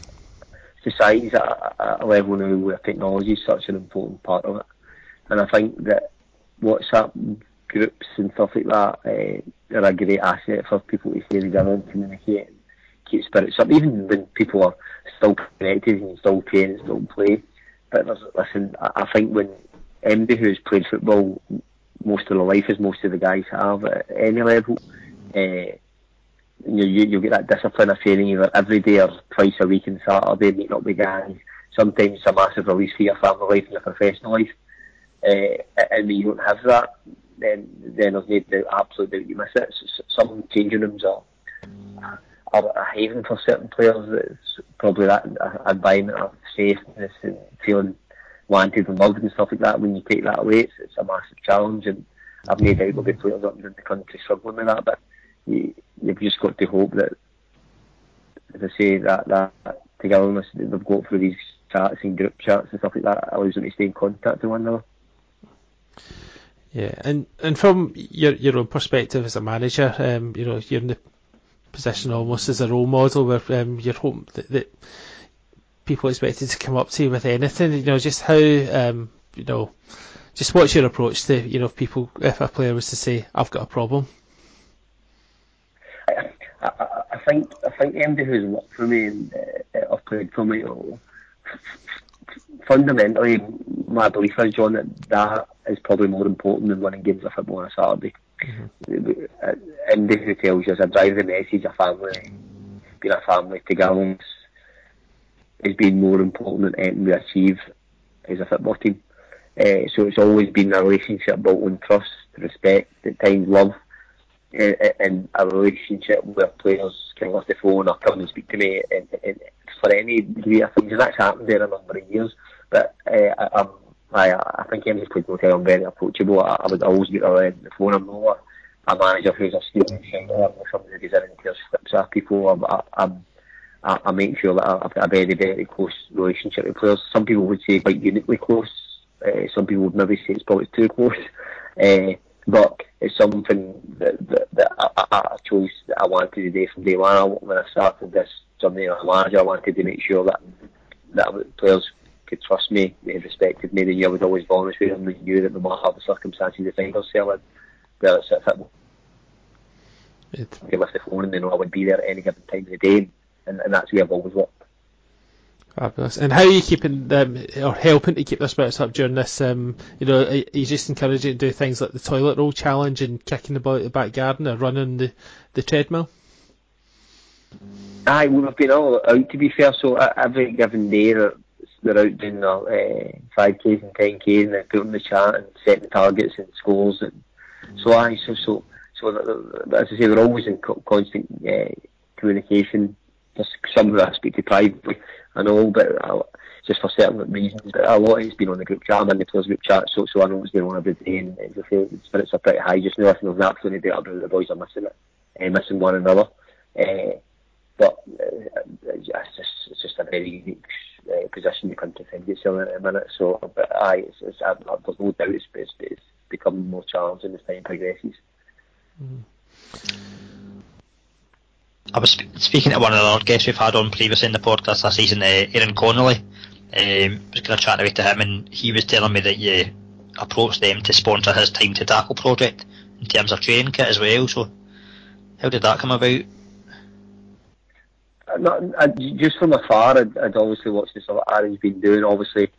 at a, a level now where technology is such an important part of it. And I think that WhatsApp groups and stuff like that uh, are a great asset for people to stay together and communicate keep spirits up, even when people are still connected and still train and still play. But listen, I, I think when anybody who's played football most of their life, as most of the guys have at any level, uh, you, you you'll get that discipline of training either every day or twice a week on Saturday, meeting up with guys. Sometimes a massive release for your family life and your professional life. Uh, and when you don't have that, then then there's no absolute doubt you miss it. Some changing rooms are, are a haven for certain players. It's probably that environment of safeness and feeling wanted and loved and stuff like that. When you take that away, it's, it's a massive challenge. And I've no doubt there'll be players up in the country struggling with that. But you, you've just got to hope that, as I say, that that togetherness that they've got through these chats and group chats and stuff like that allows them to stay in contact with one another. Yeah, and and from your your own perspective as a manager, um, you know, you're in the position almost as a role model where um, you're hoping that, that people expected to come up to you with anything. You know, just how um, you know, just what's your approach to you know if people if a player was to say I've got a problem. I, I, think I think anybody who's worked for me and uh, or played for me, fundamentally, my belief is John that that is probably more important than winning games of football on a Saturday. Mm-hmm. Who tells you as a driver message, a family, being a family together has been more important than anything we achieve as a football team. Uh, so it's always been a relationship built on trust, respect, at times love, uh, and a relationship where players can lift the phone or come and speak to me and, and for any degree of things. And that's happened there a number of years. But uh, I, I'm, I, I think anybody's played hotel, I'm very approachable. I, I would always get around the phone. I'm not a manager who's a student shiner. I'm not somebody who goes in and tears flips at people. I'm, I, I'm I, I make sure that I've got a very, very close relationship with players. Some people would say quite uniquely close. Uh, some people would maybe say it's probably too close. Uh, but it's something that, that, that I, I, chose that I wanted to do from day one. I, When I started this something as a manager, I wanted to make sure that that players could trust me, they respected me, they knew I was always honest with them, they knew that no matter the circumstances they find themselves in, whether it's at football, it. they lift the phone and they know I would be there at any given time of the day, and, and that's where I've always worked. Fabulous. And how are you keeping them or helping to keep their spirits up during this? Um, you know, are you just encouraging to do things like the toilet roll challenge and kicking the ball the back garden or running the, the treadmill? Aye, we've been all out to be fair. So every given day they're, they're out doing their uh, five k's and ten k's and they're putting the chat and setting targets and scores and so aye. So so so as I say, they're always in constant uh, communication. Just some who I speak to privately, I know, but I, just for certain reasons. But a lot has been on the group chat. I'm in the players group chat, so so I know what's going on every day. And as I say, the spirits are pretty high just now. I think there's absolutely doubt about the boys are missing it, uh, missing one another. Uh, but uh, it's just it's just a very unique uh, position the country finds itself in at the minute. So, but aye, it's, it's, uh, there's no doubt it's, it's, it's becoming more challenging as time progresses. Mm. I was sp- speaking to one of the other guests we've had on previously in the podcast last season, uh, Aaron Connolly. Um, was going to chat away to him, and he was telling me that you approached them to sponsor his Time to Tackle project in terms of training kit as well. So, how did that come about? Not, I, just from afar, I'd, I'd obviously watched the stuff Aaron's been doing. Obviously,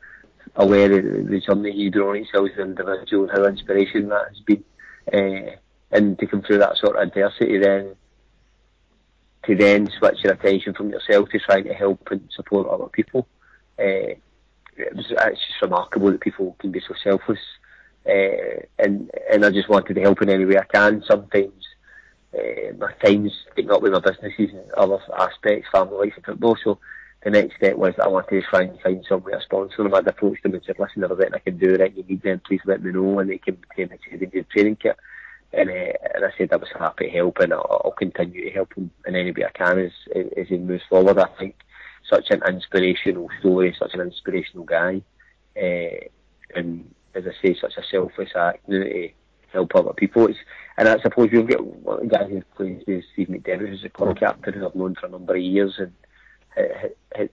aware of the journey he's drawn himself as an individual and how inspiration that has been. Uh, and to come through that sort of adversity, then to then switch your attention from yourself to trying to help and support other people. Uh, it was, it's just remarkable that people can be so selfless. Uh, and and I just wanted to help in any way I can. Sometimes my time's taken up with my businesses and other aspects, family life and football. So the next step was that I wanted to try and find somewhere to sponsor them. I'd approached them and said, listen, there's anything I can do, right, you need them, please let me know. And they came to me and said, training kit. And, uh, and I said I was happy to help and I'll, I'll continue to help him in any way I can as, as he moves forward. I think such an inspirational story, such an inspirational guy. Uh, and as I say, such a selfless act you know, help other people. It's, and I suppose you'll get one of the guys who plays is Steve McDevitt, who's a club captain who I've known for a number of years and has,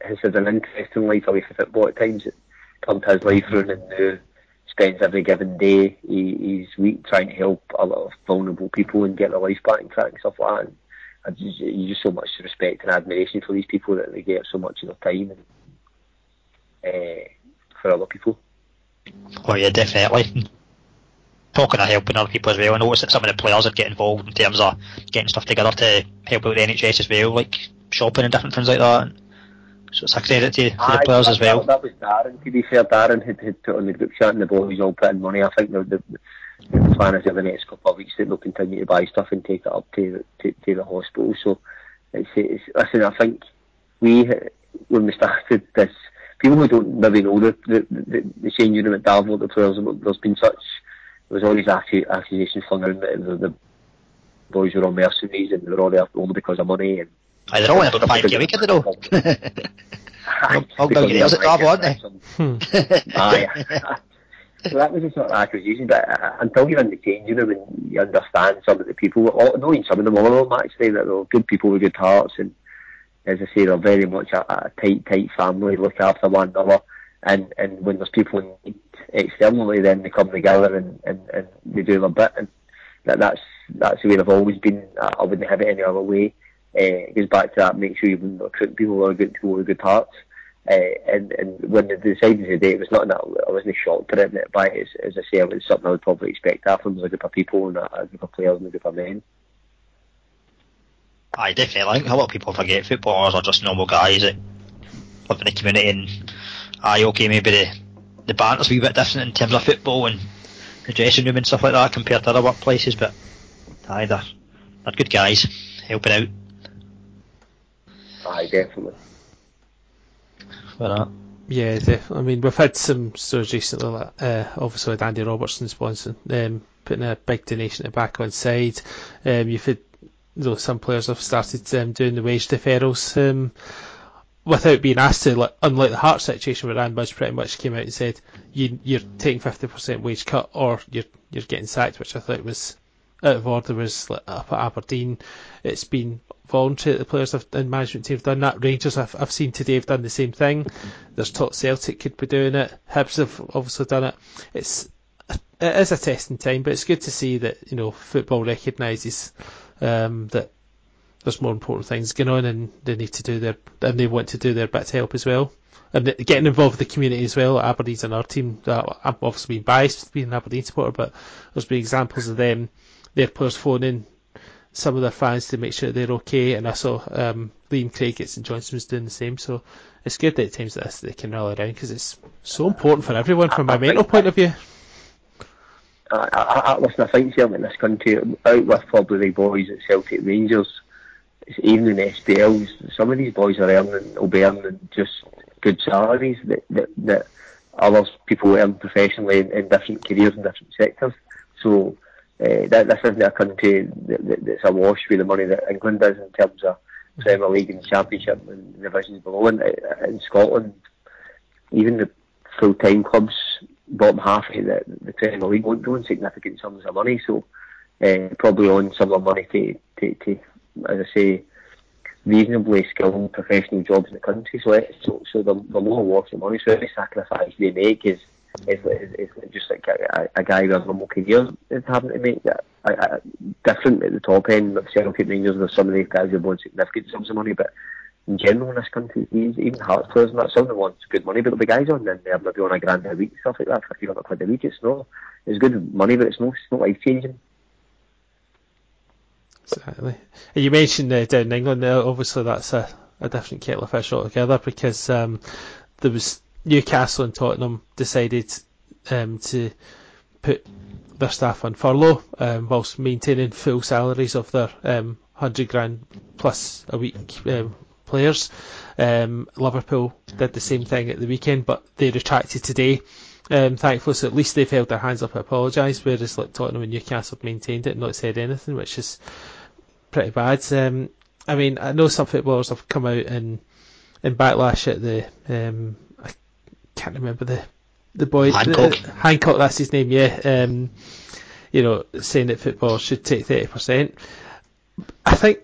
has had an interesting life away from football at times. It come to his life round and now spends every given day he, he's week trying to help a lot of vulnerable people and get their life back in track and stuff like that. And I just, you just so much respect and admiration for these people that they get so much of their time and, uh, for other people. Oh yeah, definitely talking of helping other people as well. I noticed that some of the players would get involved in terms of getting stuff together to help out the NHS as well, like shopping and different things like that. So it's a credit to, to the players that, as well. That, was Darren, to be fair. Darren had, had put on the group chat and the boys all put in money. I think the, the, the plan is over the next couple of weeks that they'll continue to buy stuff and take it up to, to, to the hospital. So it's, it's, listen, I think we, when we started this, people who don't maybe know the, the, the, the changing room at Darvel, the players, there's been such there was all these accusations flung around that the, the boys were all mercenaries and they were all there only because of money. And Aye, they're all in about 5k a week, are they though? All billionaires at aren't they? Aye. so that was a sort of accusation, but uh, until you're in the changing room and you understand some of the people, all, knowing some of them, all of them actually, that they're good people with good hearts, and as I say, they're very much a, a tight, tight family, look after one another, and, and when there's people in externally, then they come together and, and, and they do their bit. And that, that's that's the way they've always been. I wouldn't have it any other way. Uh, it goes back to that. Make sure you recruit people who are good people with good hearts. Uh, and and when they decided to do it, it was not that I wasn't shocked at it by it. As, as I say, it was something I would probably expect after. There's a group of people and a, a group of players and a group of men. I definitely. think a lot of people forget footballers are just normal guys that live in the community and aye, okay, maybe the the banter's a wee bit different in terms of football and the dressing room and stuff like that compared to other workplaces, but aye, they're, they're good guys, helping out. Aye, definitely. For that. Yeah, definitely. I mean, we've had some stories recently, like, uh, obviously with Andy Robertson sponsoring, um, putting a big donation to back on side. Um, you've had, though some players have started um, doing the wage deferrals. Um, without being asked to, like, unlike the Heart situation where Ann Budge pretty much came out and said you, you're taking 50% wage cut or you're you're getting sacked, which I thought was out of order was like, up at Aberdeen. It's been voluntary the players have, and management team have done that. Rangers I've, I've seen today have done the same thing. There's talk Celtic could be doing it. Hibs have obviously done it. It's it is a testing time, but it's good to see that you know football recognises um, that there's more important things going on, and they need to do their and they want to do their bit to help as well, and getting involved with the community as well. Aberdeen's another team I'm obviously being biased being an Aberdeen supporter, but there's been examples of them, their players phoning some of their fans to make sure they're okay, and I saw um, Liam Craig at St Johnstone was doing the same. So it's good that at times like this they can rally around because it's so important for everyone from a mental point of view. I, I, I, listen, I think certainly in this country, out with probably the boys at Celtic Rangers, even in SPLs, some of these boys are earning, will be earning just good salaries that, that, that other people earn professionally in, in different careers and different sectors. So uh, that, this isn't a country that, that, that's awash with the money that England is in terms of Premier League and Championship and divisions below. In, in Scotland, even the full-time clubs bottom half of the, the Premier League won't in significant sums of money, so uh, probably on similar money to, to, to, as I say, reasonably skilled professional jobs in the country. So, so, so the, the lower worth of money, so every sacrifice they make is is, is, is just like a, a, guy with a normal career is having to make that a, a, different at the top end. Of Celtic Rangers, there's some of these guys who want significant sums of money, but in general in this country, even Hearts players and that, some of them want good money, but the guys on there, they're maybe on a grand a week, stuff like that, 50 quid a week, it's not, it's good money, but it's not, it's not life changing. Exactly. You mentioned uh, down in England, uh, obviously that's a, a different kettle of fish altogether because um, there was Newcastle and Tottenham decided um, to put their staff on furlough um, whilst maintaining full salaries of their um, 100 grand plus a week um, players. Um, Liverpool did the same thing at the weekend, but they retracted today. Um, thankfully, so at least they've held their hands up and apologised, whereas like Tottenham and Newcastle have maintained it and not said anything, which is pretty bad. Um, I mean, I know some footballers have come out and in backlash at the um, I can't remember the the boy Hancock. The, Hancock, that's his name. Yeah, um, you know, saying that football should take thirty percent. I think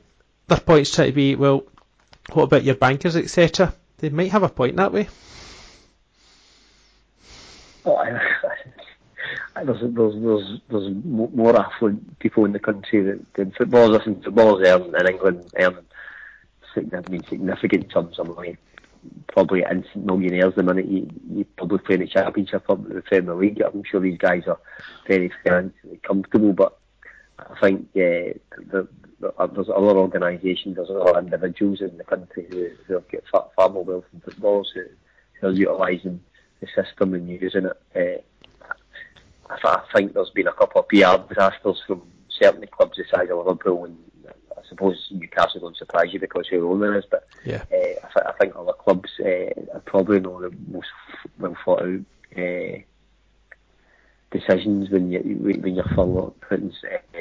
their points try to be well what about your bankers, etc.? They might have a point that way. Oh, I, I, there's, there's, there's, there's more affluent people in the country than, than footballers. Listen, footballers earn in England earn significant, significant sums of money. Probably instant millionaires the minute you, you probably play in the championship in the Premier League. I'm sure these guys are very financially comfortable, but I think uh, the, uh, there's other organisations, there's other individuals in the country who, who got far, far more wealth than footballers who, who are utilising the system and using it. Uh, I, I think there's been a couple of PR disasters from certain clubs the size of Liverpool and I suppose Newcastle don't surprise you because who owner is, but yeah. uh, I, th- I think other clubs uh, probably know the most well thought out uh, decisions when you when you're furlough, putting uh,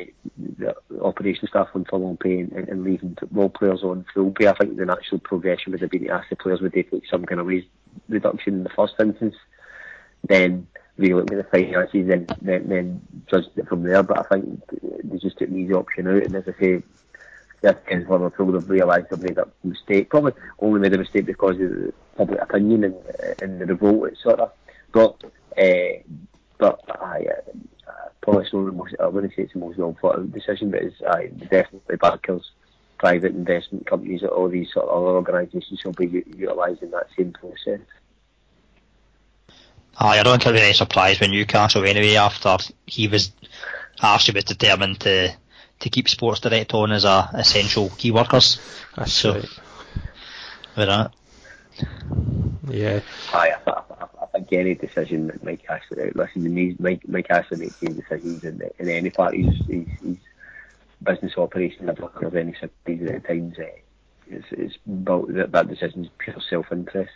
the operation staff on furlough pay and, and leaving football players on full pay. I think the natural progression would have been to ask the players would they take some kind of wage reduction in the first instance, then relook at the finances and then, then judge it from there. But I think they just took the option out, and as I say. Yes, against Liverpool, they've realised they've made a mistake. Probably only made a mistake because of the public opinion and, and the revolt it sort of got. Uh, but I, uh, probably not the most, I wouldn't say it's the most well thought out decision, but it's uh, definitely backers, private investment companies, all these sort of other organisations will be utilising that same process. Aye, I don't think I'd be any surprise when Newcastle anyway after he was after was determined to to keep Sports Direct on as a essential key workers. That's so, right. With that. Yeah. Aye, I, I, think any decision that Mike Ashley, listen, Mike, Mike Ashley makes any decisions in, in any part of his, his, his business operation, never of any cities at times. Uh, it's, it's about that, that decision is pure self-interest.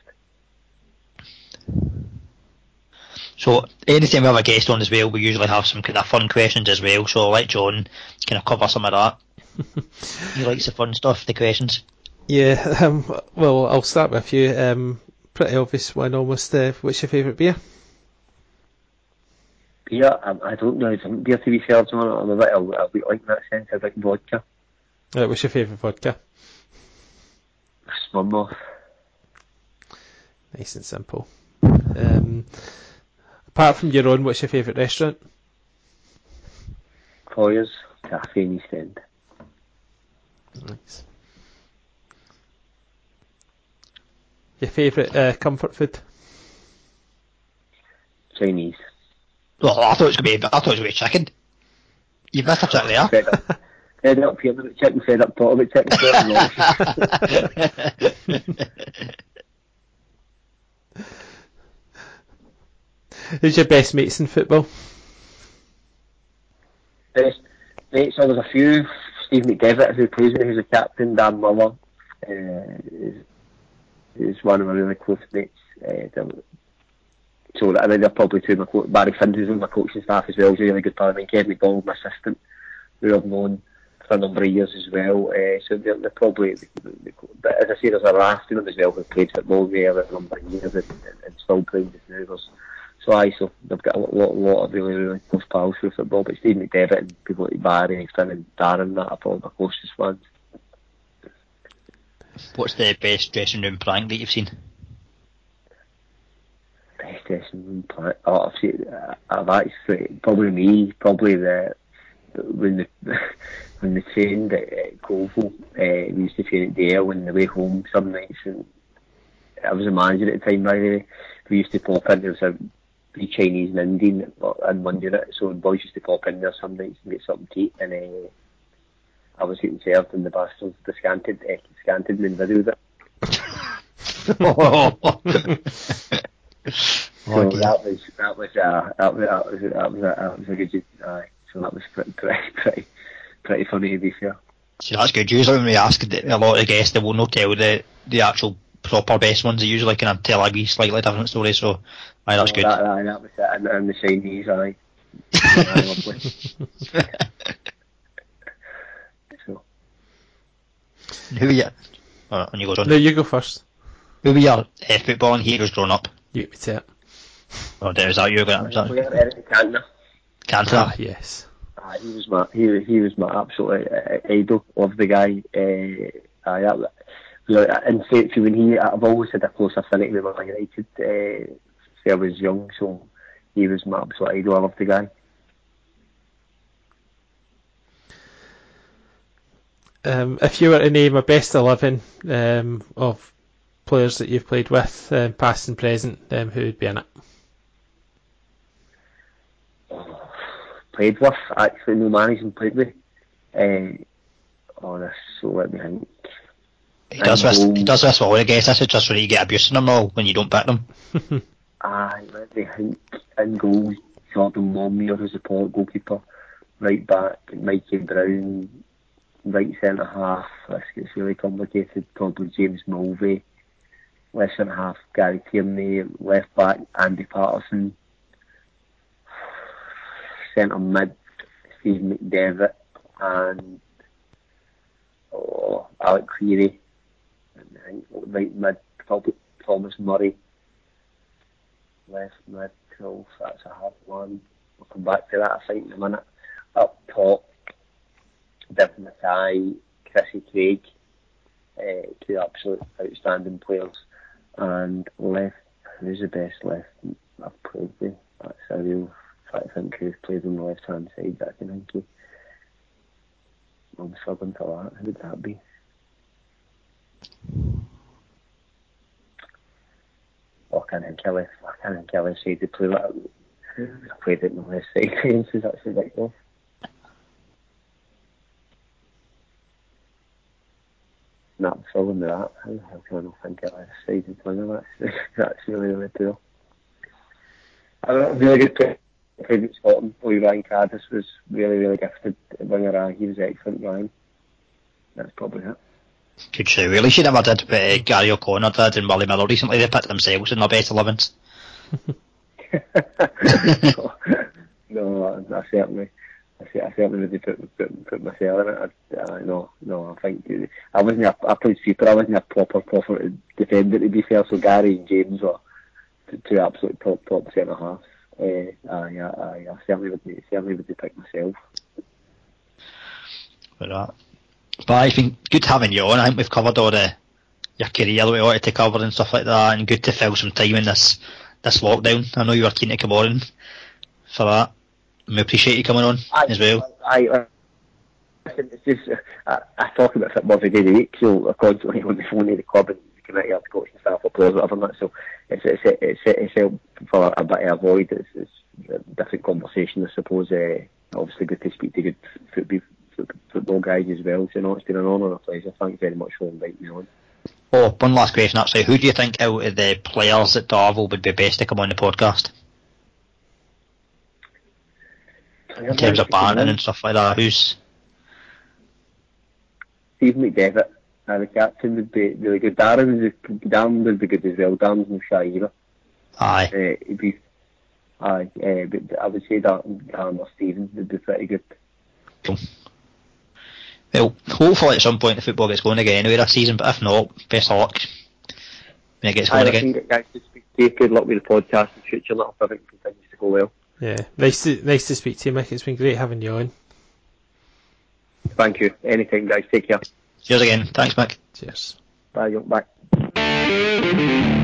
So anytime we have a guest on as well, we usually have some kind of fun questions as well. So I'll let John kind of cover some of that. he likes the fun stuff, the questions. Yeah, um, well, I'll start with you. Um, pretty obvious one almost. Uh, what's your favourite beer? beer, I, I don't know, drink beer to be fair, John. I'm a bit, I'll, I'll be like in that sense. I drink vodka. Uh, what's your favourite vodka? Smirnoff. Nice and simple. Um, apart from your own, what's your favourite restaurant? Colliers Cafe in East End. Nice. Your favourite uh, comfort food? Chinese. Well, I thought it was going to be, I thought it was going to be chicken. You've missed a trick there. Fed up. Fed up here about chicken, fed up thought about chicken. fed up. Who's your best mates in football? Best mates, there was a few. Steve McDevitt, who plays me, who's a captain. Dan Muller uh, is, is one of my really close mates. Uh, so I think they're probably two of my co- Barry who's on my coaching staff as well, is a really good pal. I mean, Kevin McDonald, my assistant, who I've known for a number of years as well. Uh, so they're, they're probably, but as I say, there's a raft of them as well who played football there a number of years and, and, and still playing just now. There's, so they've got a lot, lot of really, really close pals through football. But Steve McDevitt and people like Barry and Finn and Darren, that are probably my closest ones. What's the best dressing room prank that you've seen? Best dressing room plan. Oh, I've seen, uh, I've actually probably me, probably the when the when they trained at, at Colville, uh, we used to train at Dale on the way home some nights, and I was a manager at the time. By the way, we used to pop in. There was a be Chinese and Indian in one unit, so the boys used to pop in there some nights and get something to eat, and uh, I was getting served, and the bastards descanted, uh, descanted me and videoed it. So that was that was uh, that was that was that was, that was a good aye. So that was pretty pretty pretty, pretty funny to be fair. See, that's good. Usually when we ask a lot of guests, they will not tell the, the actual proper best ones. They usually kind of tell a wee slightly different story, so aye, that's So good. That, that, that was it, and, and the Chinese, aye. aye lovely. So Who were your, oh, on you go, John. No, you go first. Who were your uh, footballing heroes growing up? You can say it. Oh, is that you? Was that we had Eric Cantona. Cantona? Ah, yes. Uh, he was my he, he was my absolute uh, idol. Loved the guy. Uh, uh, that, you know, in fact, when he, I've always had a close affinity with Man United. Uh, since I was young, so he was my absolute idol. I loved the guy. Um, if you were to name a best 11 um, of players that you've played with, um, past and present, um, who would be in it? Played with actually, no managing played with. Oh, this, so let me think. He does this. He does this with all the guests. This is just so you get abuse in them all when you don't back them. Aye, me think. In goals, Jordan Longmuir who's the port goalkeeper. Right back, Mikey Brown. Right centre half, this gets really complicated. Probably James Mulvey. Left centre half, Gary Tierney. Left back, Andy Patterson. Centre mid, Steve McDevitt. And oh, Alec Cleary. And right mid, probably Thomas Murray left mid, so that's a hard one. We'll come back to that, I think, in a minute. Up top, Devin Mackay, Chrissy Craig, uh, two absolute outstanding players. And left, who's the best left I've played with? That's a real, I think who's played on the left hand side that I can think of. I'm for that, who would that be? Can't think of it. Say to play that. I played it in the left side. so that's ridiculous. No, struggling with that. How, how can I not think of left side and playing That's, that's really, really poor. I don't really good play. Played at Scotland. Boy, Ryan Caddis was really, really gifted winger. He was excellent, Ryan. That's probably it. Good show. Really, she never did, but uh, Gary O'Connor did and Willie Miller recently. They picked themselves in their best 11s. no, I certainly, I, I certainly would put, put, put myself in it. I, I, no, no, I think I wasn't. A, I played sweeper. I wasn't a proper, proper defender to be fair. So Gary and James were two absolute top, top centre halves. Uh, I, I, I certainly would certainly would pick myself. For that. But it's been good having you on. I think we've covered all the your career that we wanted to cover and stuff like that, and good to fill some time in this this lockdown. I know you were keen to come on for that. We appreciate you coming on I, as well. I, I, it's just I, I talk about football every day of the week, so I constantly on the phone to the club and the committee, the coaching staff, applause, whatever. Like so it's it's it's it's helped for a bit of avoid. It's, it's a different conversation, I suppose. Uh, obviously, good to speak to good football football guys as well. So, know, it's been an honour and a pleasure. Thank you very much for inviting me on. Oh, one last question actually. Who do you think out of the players at Darvel would be best to come on the podcast? In terms of banning and stuff like that, who's Steve McDevitt, uh, the captain would be really good. Darren would, Darren would be good as well. Darren's no shy either. Aye. Uh, be, aye, uh, but I would say that Darren or Stephen would be pretty good. Cool. Well, hopefully at some point the football gets going again anyway this season, but if not, best of luck when it gets going Aye, again. think, guys, to speak to you. Good luck with the podcast in future. and I hope everything continues to go well. Yeah, nice to nice to speak to you, Mick. It's been great having you on. Thank you. Anything, guys. Take care. Cheers again. Thanks, Mick. Cheers. Bye. Bye.